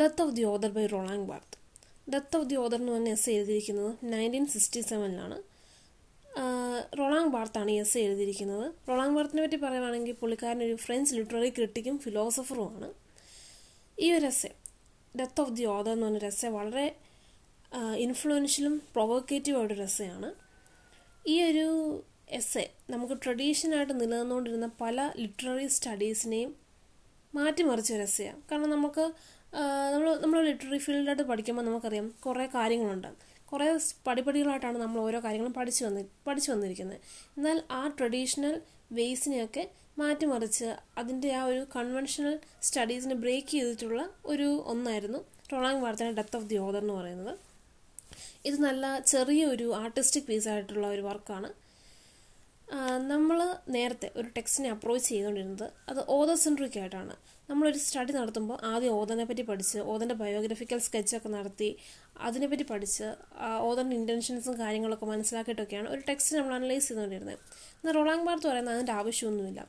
Death of the other by Roland Barthes death of the other എന്ന് പറഞ്ഞ S എഴുതിയിരിക്കുന്നത് nineteen sixty സെവനിലാണ് Roland ബാർത്താണ് എസ് എഴുതിയിരിക്കുന്നത്. റൊളാങ് ബാർത്തിനെ പറ്റി പറയുവാണെങ്കിൽ പുള്ളിക്കാരൻ ഒരു ഫ്രഞ്ച് ലിറ്റററി ക്രിട്ടിക്കും ഫിലോസഫറുമാണ് ഈ ഒരു എസ് ഡെത്ത് ഓഫ് ദി ഓദർ എന്ന് പറഞ്ഞ എസ് വളരെ ഇൻഫ്ലുവൻഷ്യലും പ്രൊവോക്കേറ്റീവായിട്ടൊരു ഒരു എസ്സയാണ് ഈ ഒരു എസ്സെ നമുക്ക് ട്രഡീഷനായിട്ട് നിലനിന്നുകൊണ്ടിരുന്ന പല ലിറ്റററി സ്റ്റഡീസിനെയും മാറ്റിമറിച്ച ഒരു രസയാണ് കാരണം നമുക്ക് നമ്മൾ നമ്മൾ ലിറ്റററി ഫീൽഡായിട്ട് പഠിക്കുമ്പോൾ നമുക്കറിയാം കുറേ കാര്യങ്ങളുണ്ട്. കുറേ പടിപടികളായിട്ടാണ് നമ്മൾ ഓരോ കാര്യങ്ങളും പഠിച്ചു വന്നി പഠിച്ചു വന്നിരിക്കുന്നത് എന്നാൽ ആ ട്രഡീഷണൽ വേസിനെയൊക്കെ മാറ്റിമറിച്ച് അതിന്റെ ആ ഒരു കൺവെൻഷണൽ സ്റ്റഡീസിനെ ബ്രേക്ക് ചെയ്തിട്ടുള്ള ഒരു ഒന്നായിരുന്നു റൊളാങ് വാർത്തയുടെ ഡെത്ത് ഓഫ് ദി ഓദർ എന്ന് പറയുന്നത്. ഇത് നല്ല ചെറിയൊരു ആർട്ടിസ്റ്റിക് പീസായിട്ടുള്ള ഒരു വർക്കാണ് നമ്മൾ നേരത്തെ ഒരു ടെക്സ്റ്റിനെ അപ്രോച്ച് ചെയ്തുകൊണ്ടിരുന്നത് അത് ഓദർ സെൻട്രിക് ആയിട്ടാണ്. നമ്മളൊരു സ്റ്റഡി നടത്തുമ്പോൾ ആദ്യം ഓദനെ പറ്റി പഠിച്ച് ഓതന്റെ ബയോഗ്രഫിക്കൽ സ്കെച്ചൊക്കെ നടത്തി അതിനെപ്പറ്റി പഠിച്ച് ഓദറിന്റെ ഇന്റൻഷൻസും കാര്യങ്ങളൊക്കെ മനസ്സിലാക്കിയിട്ടൊക്കെയാണ് ഒരു ടെക്സ്റ്റ് നമ്മൾ അനലൈസ് ചെയ്തുകൊണ്ടിരുന്നത്. എന്നാൽ റോളാങ് ബാർത്ത് പറയുന്നത് അതിന്റെ ആവശ്യമൊന്നുമില്ല.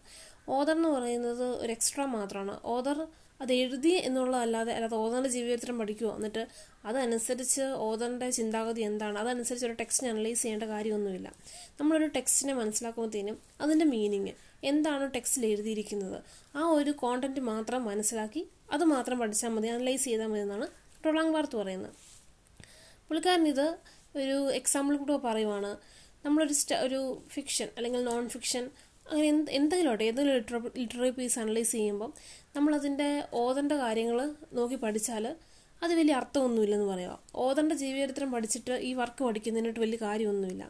ഓദർ എന്ന് പറയുന്നത് ഒരു എക്സ്ട്രാ മാത്രമാണ്. ഓദർ അത് എഴുതി എന്നുള്ളതല്ലാതെ അല്ലാതെ ഓദറിന്റെ ജീവചരിത്രം പഠിക്കുമോ എന്നിട്ട് അതനുസരിച്ച് ഓദറിന്റെ ചിന്താഗതി എന്താണ്? അതനുസരിച്ച് ഒരു ടെക്സ്റ്റിനെ അനലൈസ് ചെയ്യേണ്ട കാര്യമൊന്നുമില്ല. നമ്മളൊരു ടെക്സ്റ്റിനെ മനസ്സിലാക്കുമ്പോഴത്തേനും അതിന്റെ മീനിങ് എന്താണ് ടെക്സ്റ്റിൽ എഴുതിയിരിക്കുന്നത്? ആ ഒരു കോണ്ടന്റ് മാത്രം മനസ്സിലാക്കി അത് മാത്രം പഠിച്ചാൽ മതി അനലൈസ് ചെയ്താൽ മതി എന്നാണ് ടൊളാങ് വാർത്ത് പറയുന്നത്. പുള്ളിക്കാരൻ ഇത് ഒരു എക്സാമ്പിൾ കൂടെ പറയുവാണ്. നമ്മളൊരു സ്റ്റ ഒരു ഫിക്ഷൻ അല്ലെങ്കിൽ നോൺ ഫിക്ഷൻ അങ്ങനെ എന്ത് എന്തെങ്കിലും ആട്ടെ ഏതെങ്കിലും ലിറ്ററ ലിറ്റററി പീസ് അനലൈസ് ചെയ്യുമ്പം നമ്മളതിന്റെ ഓതന്റെ കാര്യങ്ങൾ നോക്കി പഠിച്ചാൽ അത് വലിയ അർത്ഥമൊന്നുമില്ലെന്ന് പറയാം. ഓതന്റെ ജീവചരിത്രം പഠിച്ചിട്ട് ഈ വർക്ക് പഠിക്കുന്നതിനായിട്ട് വലിയ കാര്യമൊന്നുമില്ല.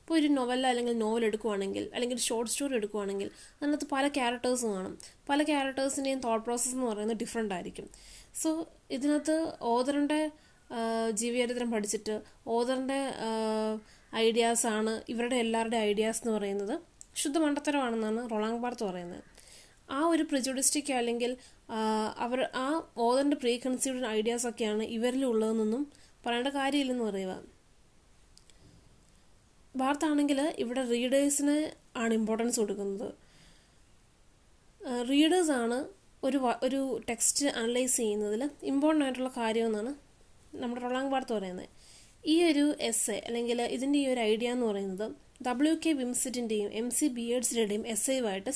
ഇപ്പോൾ ഒരു നോവല അല്ലെങ്കിൽ നോവൽ എടുക്കുവാണെങ്കിൽ അല്ലെങ്കിൽ ഷോർട്ട് സ്റ്റോറി എടുക്കുവാണെങ്കിൽ അതിനകത്ത് പല ക്യാരക്ടേഴ്സ് കാണും. പല ക്യാരക്ടേഴ്സിന്റെയും തോട്ട് പ്രോസസ്സ് എന്ന് പറയുന്നത് ഡിഫറെന്റ് ആയിരിക്കും. സോ ഇതിനകത്ത് ഓതറിന്റെ ജീവചരിത്രം പഠിച്ചിട്ട് ഓതറിന്റെ ഐഡിയാസാണ് ഇവരുടെ എല്ലാവരുടെ ഐഡിയാസ് എന്ന് പറയുന്നത് ശുദ്ധ മണ്ടത്തരമാണെന്നാണ് റൊളാങ് ബാർത്ത് പറയുന്നത്. ആ ഒരു പ്രിജുഡിസ്റ്റിക് അല്ലെങ്കിൽ അവർ ആ ഓതറിന്റെ പ്രീ കൺസീവ്ഡ് ഐഡിയാസ് ഒക്കെയാണ് ഇവരിലുള്ളതെന്നൊന്നും പറയേണ്ട കാര്യമില്ലെന്ന് പറയുക. ബാർത്താണെങ്കിൽ ഇവിടെ റീഡേഴ്സിന് ആണ് ഇമ്പോർട്ടൻസ് കൊടുക്കുന്നത്. റീഡേഴ്സാണ് ഒരു ഒരു ടെക്സ്റ്റ് അനലൈസ് ചെയ്യുന്നതിൽ ഇമ്പോർട്ടന്റ് ആയിട്ടുള്ള കാര്യമെന്നാണ് നമ്മുടെ റൊളാങ് വാർത്ത പറയുന്നത്. ഈ ഒരു എസ് എ അല്ലെങ്കിൽ ഇതിന്റെ ഈ ഒരു ഐഡിയ എന്ന് പറയുന്നത് ഡബ്ല്യു കെ വിംസിറ്റിന്റെയും എം സി ബിയേഡ്സിന്റെയും എസ് എയുമായിട്ട്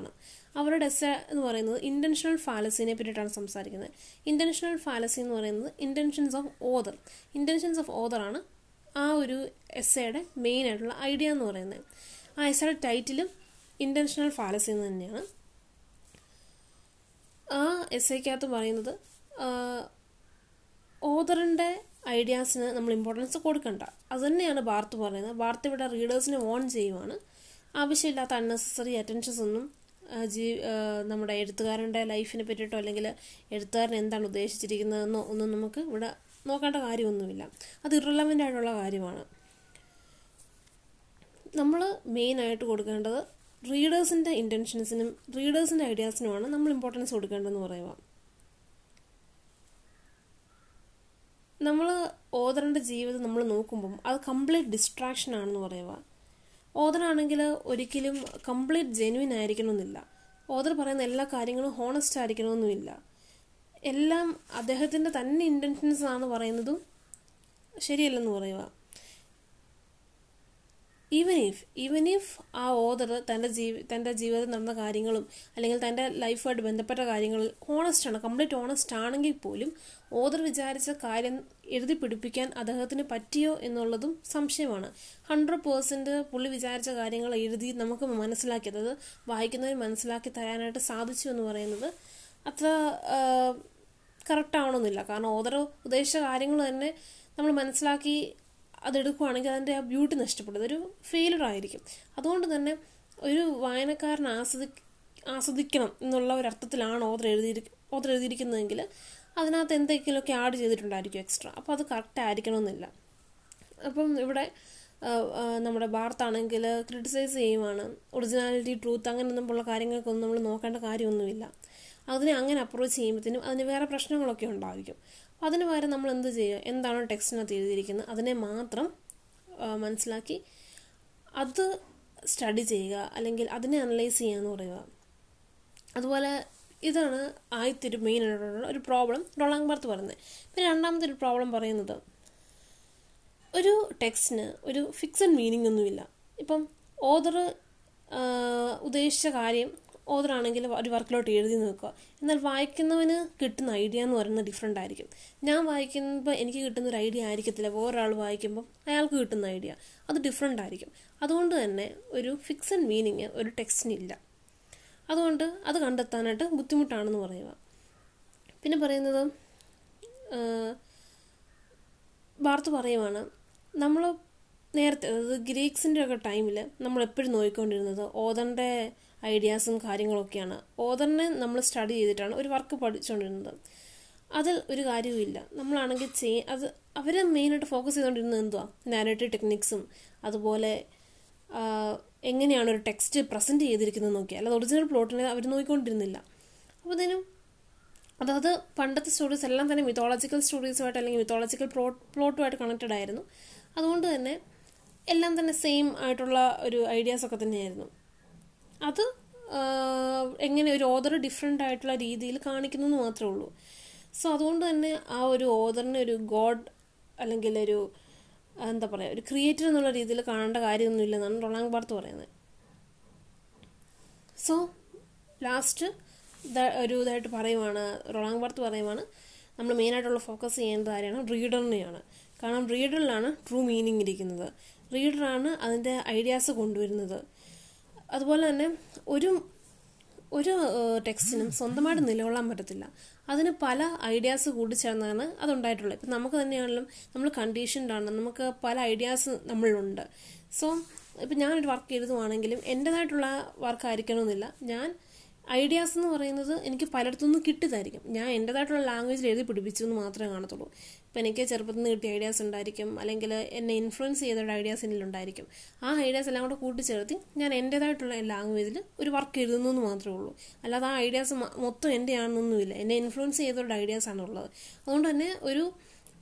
ആണ്. അവരുടെ എസ് എന്ന് പറയുന്നത് ഇന്റൻഷണൽ ഫാലസിനെ പറ്റിയിട്ടാണ് സംസാരിക്കുന്നത്. ഇന്റൻഷണൽ ഫാലസി എന്ന് പറയുന്നത് intentions of author intentions of ഓദറാണ് ആ ഒരു എസ്സയുടെ മെയിൻ ആയിട്ടുള്ള ഐഡിയ എന്ന് പറയുന്നത്. ആ എസ്സയുടെ ടൈറ്റിലും ഇന്റൻഷണൽ ഫാലസി എന്ന് തന്നെയാണ്. ആ എസ്സേക്കകത്ത് പറയുന്നത് ഓദറിന്റെ ഐഡിയാസിന് നമ്മൾ ഇമ്പോർട്ടൻസ് കൊടുക്കണ്ട. അത് തന്നെയാണ് ബാർത്ത് പറയുന്നത്. ബാർത്ത് ഇവിടെ റീഡേഴ്സിനെ ഓൺ ചെയ്യുവാണ്. ആവശ്യമില്ലാത്ത അൺനെസസറി അറ്റൻഷൻസ് ഒന്നും ജീ നമ്മുടെ എഴുത്തുകാരന്റെ ലൈഫിനെ പറ്റിയിട്ടോ അല്ലെങ്കിൽ എഴുത്തുകാരൻ എന്താണ് ഉദ്ദേശിച്ചിരിക്കുന്നതെന്നോ ഒന്നും നമുക്ക് ഇവിടെ നോക്കേണ്ട കാര്യമൊന്നുമില്ല. അത് ഇറലവന്റ് ആയിട്ടുള്ള കാര്യമാണ്. നമ്മൾ മെയിനായിട്ട് കൊടുക്കേണ്ടത് റീഡേഴ്സിന്റെ ഇന്റൻഷൻസിനും റീഡേഴ്സിന്റെ ഐഡിയാസിനുമാണ് നമ്മൾ ഇമ്പോർട്ടൻസ് കൊടുക്കേണ്ടതെന്ന് പറയുക. നമ്മൾ ഓതറിന്റെ ജീവിതം നമ്മൾ നോക്കുമ്പം അത് കംപ്ലീറ്റ് ഡിസ്ട്രാക്ഷൻ ആണെന്ന് പറയുക. ഓദറാണെങ്കിൽ ഒരിക്കലും കംപ്ലീറ്റ് ജെനുവിൻ ആയിരിക്കണമെന്നില്ല. ഓദർ പറയുന്ന എല്ലാ കാര്യങ്ങളും ഹോണസ്റ്റ് ആയിരിക്കണമെന്നുമില്ല. എല്ലാം അദ്ദേഹത്തിന്റെ തന്നെ ഇന്റൻഷൻസ് ആണ് പറയുന്നതും ശരിയല്ലെന്ന് പറയുക. ഈവൻ ഇഫ് ഈവൻ ഇഫ് ആ ഓദർ തന്റെ ജീവി തന്റെ ജീവിതത്തിൽ നടന്ന കാര്യങ്ങളും അല്ലെങ്കിൽ തന്റെ ലൈഫുമായിട്ട് ബന്ധപ്പെട്ട കാര്യങ്ങൾ ഓണസ്റ്റ് ആണ് കംപ്ലീറ്റ് ഓണസ്റ്റ് ആണെങ്കിൽ പോലും ഓദർ വിചാരിച്ച കാര്യം എഴുതി പിടിപ്പിക്കാൻ അദ്ദേഹത്തിന് പറ്റിയോ എന്നുള്ളതും സംശയമാണ്. ഹൺഡ്രഡ് പേഴ്സന്റ് പുള്ളി വിചാരിച്ച കാര്യങ്ങൾ എഴുതി നമുക്ക് മനസ്സിലാക്കിയത് വായിക്കുന്നവർ മനസ്സിലാക്കി തരാനായിട്ട് സാധിച്ചു എന്ന് പറയുന്നത് അത്ര കറക്റ്റ് ആവണമെന്നില്ല. കാരണം ഓദർ ഉദ്ദേശിച്ച കാര്യങ്ങൾ തന്നെ നമ്മൾ മനസ്സിലാക്കി അതെടുക്കുവാണെങ്കിൽ അതിന്റെ ആ ബ്യൂട്ടി നഷ്ടപ്പെടും. അതൊരു ഫെയിലർ ആയിരിക്കും. അതുകൊണ്ട് തന്നെ ഒരു വായനക്കാരൻ ആസ്വദി ആസ്വദിക്കണം എന്നുള്ള ഒരു അർത്ഥത്തിലാണ് ഓദർ എഴുതി ഓതർ എഴുതിയിരിക്കുന്നതെങ്കിൽ അതിനകത്ത് എന്തെങ്കിലുമൊക്കെ ആഡ് ചെയ്തിട്ടുണ്ടായിരിക്കും എക്സ്ട്രാ അപ്പോൾ അത് കറക്റ്റ് ആയിരിക്കണമെന്നില്ല. അപ്പം ഇവിടെ നമ്മുടെ ബാർത്താണെങ്കിൽ ക്രിട്ടിസൈസ് ചെയ്യുവാണ്. ഒറിജിനാലിറ്റി ട്രൂത്ത് അങ്ങനെ ഒന്നുമുള്ള കാര്യങ്ങൾക്കൊന്നും നമ്മൾ നോക്കേണ്ട കാര്യമൊന്നുമില്ല. അതിനെ അങ്ങനെ അപ്രോച്ച് ചെയ്യുമ്പോഴത്തേനും അതിന് വേറെ പ്രശ്നങ്ങളൊക്കെ ഉണ്ടായിരിക്കും. അതിന് പകരം നമ്മൾ എന്ത് ചെയ്യുക? എന്താണോ ടെക്സ്റ്റിനകത്ത് എഴുതിയിരിക്കുന്നത്. അതിനെ മാത്രം മനസ്സിലാക്കി അത് സ്റ്റഡി ചെയ്യുക. അല്ലെങ്കിൽ അതിനെ അനലൈസ് ചെയ്യുക എന്ന് പറയുക. അതുപോലെ ഇതാണ് ആദ്യത്തെ മെയിൻ ആയിട്ടുള്ള ഒരു പ്രോബ്ലം ഡൊളാങ് ബർത്ത് പറയുന്നത്. പിന്നെ രണ്ടാമത്തെ ഒരു പ്രോബ്ലം പറയുന്നത് ഒരു ടെക്സ്റ്റിന് ഒരു ഫിക്സഡ് മീനിങ് ഒന്നുമില്ല. ഇപ്പം ഓദർ ഉദ്ദേശിച്ച കാര്യം ഓദറാണെങ്കിൽ ഒരു വർക്കിലോട്ട് എഴുതി നോക്കുക. എന്നാൽ വായിക്കുന്നവന് കിട്ടുന്ന ഐഡിയ എന്ന് പറയുന്നത് ഡിഫറെന്റ് ആയിരിക്കും. ഞാൻ വായിക്കുമ്പോൾ എനിക്ക് കിട്ടുന്ന ഒരു ഐഡിയ ആയിരിക്കത്തില്ല. വേറൊരാൾ വായിക്കുമ്പോൾ അയാൾക്ക് കിട്ടുന്ന ഐഡിയ അത് ഡിഫറെന്റ് ആയിരിക്കും. അതുകൊണ്ട് തന്നെ ഒരു ഫിക്സഡ് മീനിങ് ഒരു ടെക്സ്റ്റിനില്ല അതുകൊണ്ട് അത് കണ്ടെത്താനായിട്ട് ബുദ്ധിമുട്ടാണെന്ന് പറയുക. പിന്നെ പറയുന്നത് വാർത്ത പറയുവാണ് നമ്മൾ നേരത്തെ അതായത് ഗ്രീക്സിന്റെ ഒക്കെ ടൈമിൽ നമ്മൾ എപ്പോഴും നോക്കിക്കൊണ്ടിരുന്നത് ഓദറിന്റെ ഐഡിയാസും കാര്യങ്ങളൊക്കെയാണ്. ഓദറിനെ നമ്മൾ സ്റ്റഡി ചെയ്തിട്ടാണ് ഒരു വർക്ക് പഠിച്ചുകൊണ്ടിരുന്നത് അതിൽ ഒരു കാര്യവുമില്ല നമ്മളാണെങ്കിൽ ചെയ് അത് അവർ മെയിനായിട്ട് ഫോക്കസ് ചെയ്തുകൊണ്ടിരുന്നത് എന്തുവാ? നാരേറ്റീവ് ടെക്നിക്സും അതുപോലെ എങ്ങനെയാണ് ഒരു ടെക്സ്റ്റ് പ്രസന്റ് ചെയ്തിരിക്കുന്നത് നോക്കി അല്ലാതെ ഒറിജിനൽ പ്ലോട്ടിനെ അവർ നോക്കിക്കൊണ്ടിരുന്നില്ല. അപ്പോൾ അതിനും അതായത് പണ്ടത്തെ സ്റ്റോറീസ് എല്ലാം തന്നെ മിത്തോളജിക്കൽ സ്റ്റോറീസുമായിട്ട് അല്ലെങ്കിൽ മിത്തോളജിക്കൽ പ്ലോട്ട് പ്ലോട്ടുമായിട്ട് കണക്റ്റഡ് ആയിരുന്നു. അതുകൊണ്ട് തന്നെ എല്ലാം തന്നെ സെയിം ആയിട്ടുള്ള ഒരു ഐഡിയാസൊക്കെ തന്നെയായിരുന്നു. അത് എങ്ങനെ ഒരു ഓദർ ഡിഫറെന്റ് ആയിട്ടുള്ള രീതിയിൽ കാണിക്കുന്നു എന്ന് മാത്രമേ ഉള്ളൂ. സോ അതുകൊണ്ട് തന്നെ ആ ഒരു ഓദറിനെ ഒരു ഗോഡ് അല്ലെങ്കിൽ ഒരു എന്താ പറയുക ഒരു ക്രിയേറ്റർ എന്നുള്ള രീതിയിൽ കാണേണ്ട കാര്യമൊന്നുമില്ലെന്നാണ് റൊണാങ് ബാർത്ത് പറയുന്നത്. സോ ലാസ്റ്റ് ഒരു ഇതായിട്ട് പറയുവാണ് റൊണാങ് ബാർത്ത് പറയുവാണ് നമ്മൾ മെയിനായിട്ടുള്ള ഫോക്കസ് ചെയ്യേണ്ട കാര്യമാണ് റീഡറിനെയാണ് കാരണം റീഡറിലാണ് ട്രൂ മീനിങ് ഇരിക്കുന്നത്. റീഡറാണ് അതിന്റെ ഐഡിയാസ് കൊണ്ടുവരുന്നത്. അതുപോലെ തന്നെ ഒരു ഒരു ടെക്സ്റ്റിനും സ്വന്തമായിട്ട് നിലകൊള്ളാൻ പറ്റത്തില്ല. അതിന് പല ഐഡിയാസ് കൂടി ചേർന്നാണ് അതുണ്ടായിട്ടുള്ളത്. ഇപ്പം നമുക്ക് തന്നെയാണെങ്കിലും നമ്മൾ കണ്ടീഷൻഡാണ് നമുക്ക് പല ഐഡിയാസ് നമ്മളിലുണ്ട്. സോ ഇപ്പം ഞാനൊരു വർക്ക് എഴുതുവാണെങ്കിലും എന്റേതായിട്ടുള്ള വർക്ക് ആയിരിക്കണമെന്നില്ല ഞാൻ ഐഡിയാസ് എന്ന് പറയുന്നത് എനിക്ക് പലയിടത്തുനിന്നും കിട്ടിയതായിരിക്കും. ഞാൻ എന്റേതായിട്ടുള്ള ലാംഗ്വേജിൽ എഴുതി പിടിപ്പിച്ചു എന്ന് മാത്രമേ കാണത്തുള്ളൂ. ഇപ്പം എനിക്ക് ചെറുപ്പത്തിൽ നിന്ന് കിട്ടിയ ഐഡിയാസ് ഉണ്ടായിരിക്കും. അല്ലെങ്കിൽ എന്നെ ഇൻഫ്ലുവൻസ് ചെയ്ത ഐഡിയാസ് എന്നിലുണ്ടായിരിക്കും ആ ഐഡിയാസ് എല്ലാം കൂടെ കൂട്ടിച്ചേർത്തി ഞാൻ എന്റേതായിട്ടുള്ള ലാംഗ്വേജിൽ ഒരു വർക്ക് എഴുതുന്നു എന്ന് മാത്രമേ ഉള്ളൂ. അല്ലാതെ ആ ഐഡിയാസ് മൊത്തം എന്റെ ആണെന്നൊന്നുമില്ല എന്നെ ഇൻഫ്ലുവൻസ് ചെയ്തവരുടെ ഐഡിയാസ് ആണുള്ളത് അതുകൊണ്ട് തന്നെ ഒരു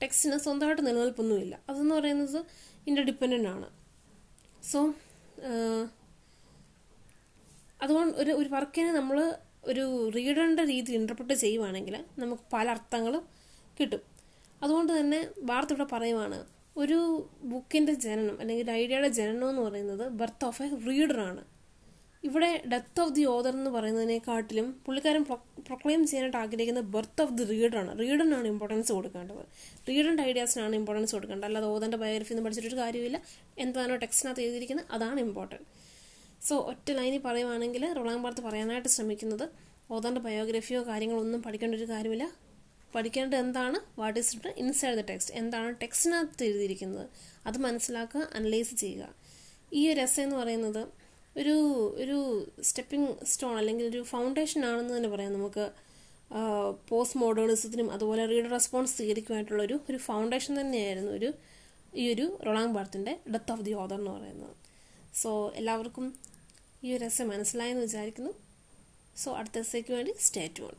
ടെക്സ്റ്റിന് സ്വന്തമായിട്ട് നിലനിൽപ്പൊന്നുമില്ല. അതെന്ന് പറയുന്നത് ഇന്റർഡിപ്പെൻഡന്റ് ആണ്. സോ അതുകൊണ്ട് ഒരു ഒരു വർക്കിനെ നമ്മൾ ഒരു റീഡറിന്റെ രീതിയിൽ ഇന്റർപ്രറ്റ് ചെയ്യുവാണെങ്കിൽ നമുക്ക് പല അർത്ഥങ്ങളും കിട്ടും. അതുകൊണ്ട് തന്നെ വാർത്ത ഇവിടെ പറയുവാണ് ഒരു ബുക്കിന്റെ ജനനം അല്ലെങ്കിൽ ഐഡിയയുടെ ജനനം എന്ന് പറയുന്നത് ബർത്ത് ഓഫ് എ റീഡറാണ് ഇവിടെ ഡെത്ത് ഓഫ് ദി ഓദർ എന്ന് പറയുന്നതിനെക്കാട്ടിലും പുള്ളിക്കാരൻ പ്രൊക്ലെയിം ചെയ്യാനായിട്ട് ആഗ്രഹിക്കുന്ന ബർത്ത് ഓഫ് ദി റീഡറാണ് റീഡറിനാണ് ഇമ്പോർട്ടൻസ് കൊടുക്കേണ്ടത്. റീഡറിന്റെ ഐഡിയാസിനാണ് ഇമ്പോർട്ടൻസ് കൊടുക്കേണ്ടത്. അല്ലാതെ ഓദറിന്റെ ബയോഗ്രഫി ഒന്നും പഠിച്ചിട്ടൊരു കാര്യമില്ല എന്താണോ ടെക്സ്റ്റിനകത്ത് എഴുതിയിരിക്കുന്നത്? അതാണ് ഇമ്പോർട്ടന്റ് സോ ഒറ്റ ലൈനിൽ പറയുവാണെങ്കിൽ റൊളാങ് ബാർത്ത് പറയാനായിട്ട് ശ്രമിക്കുന്നത് ഓതാണ്ട് ബയോഗ്രഫിയോ കാര്യങ്ങളോ ഒന്നും പഠിക്കേണ്ട ഒരു കാര്യമില്ല. പഠിക്കേണ്ടത് എന്താണ്? What is written inside the text എന്താണ് ടെക്സ്റ്റിനകത്ത് എഴുതിയിരിക്കുന്നത്? അത് മനസ്സിലാക്കുക അനലൈസ് ചെയ്യുക. ഈ ഒരു എസ് എന്ന് പറയുന്നത് ഒരു ഒരു സ്റ്റെപ്പിംഗ് സ്റ്റോൺ അല്ലെങ്കിൽ ഒരു ഫൗണ്ടേഷൻ ആണെന്ന് തന്നെ പറയാം നമുക്ക്. പോസ്റ്റ് മോഡേണിസത്തിനും അതുപോലെ റീഡ് റെസ്പോൺസ് സ്വീകരിക്കുമായിട്ടുള്ള ഒരു ഒരു ഫൗണ്ടേഷൻ തന്നെയായിരുന്നു ഒരു ഈ ഒരു റൊളാങ് ബാർത്തിന്റെ ഡെത്ത് ഓഫ് ദി ഓദർ എന്ന് പറയുന്നത്. സോ എല്ലാവർക്കും ഈ ഒരു രസം മനസ്സിലായെന്ന് വിചാരിക്കുന്നു. സോ അടുത്ത ദിവസത്തേക്ക് വേണ്ടി സ്റ്റേ ട്യൂൺ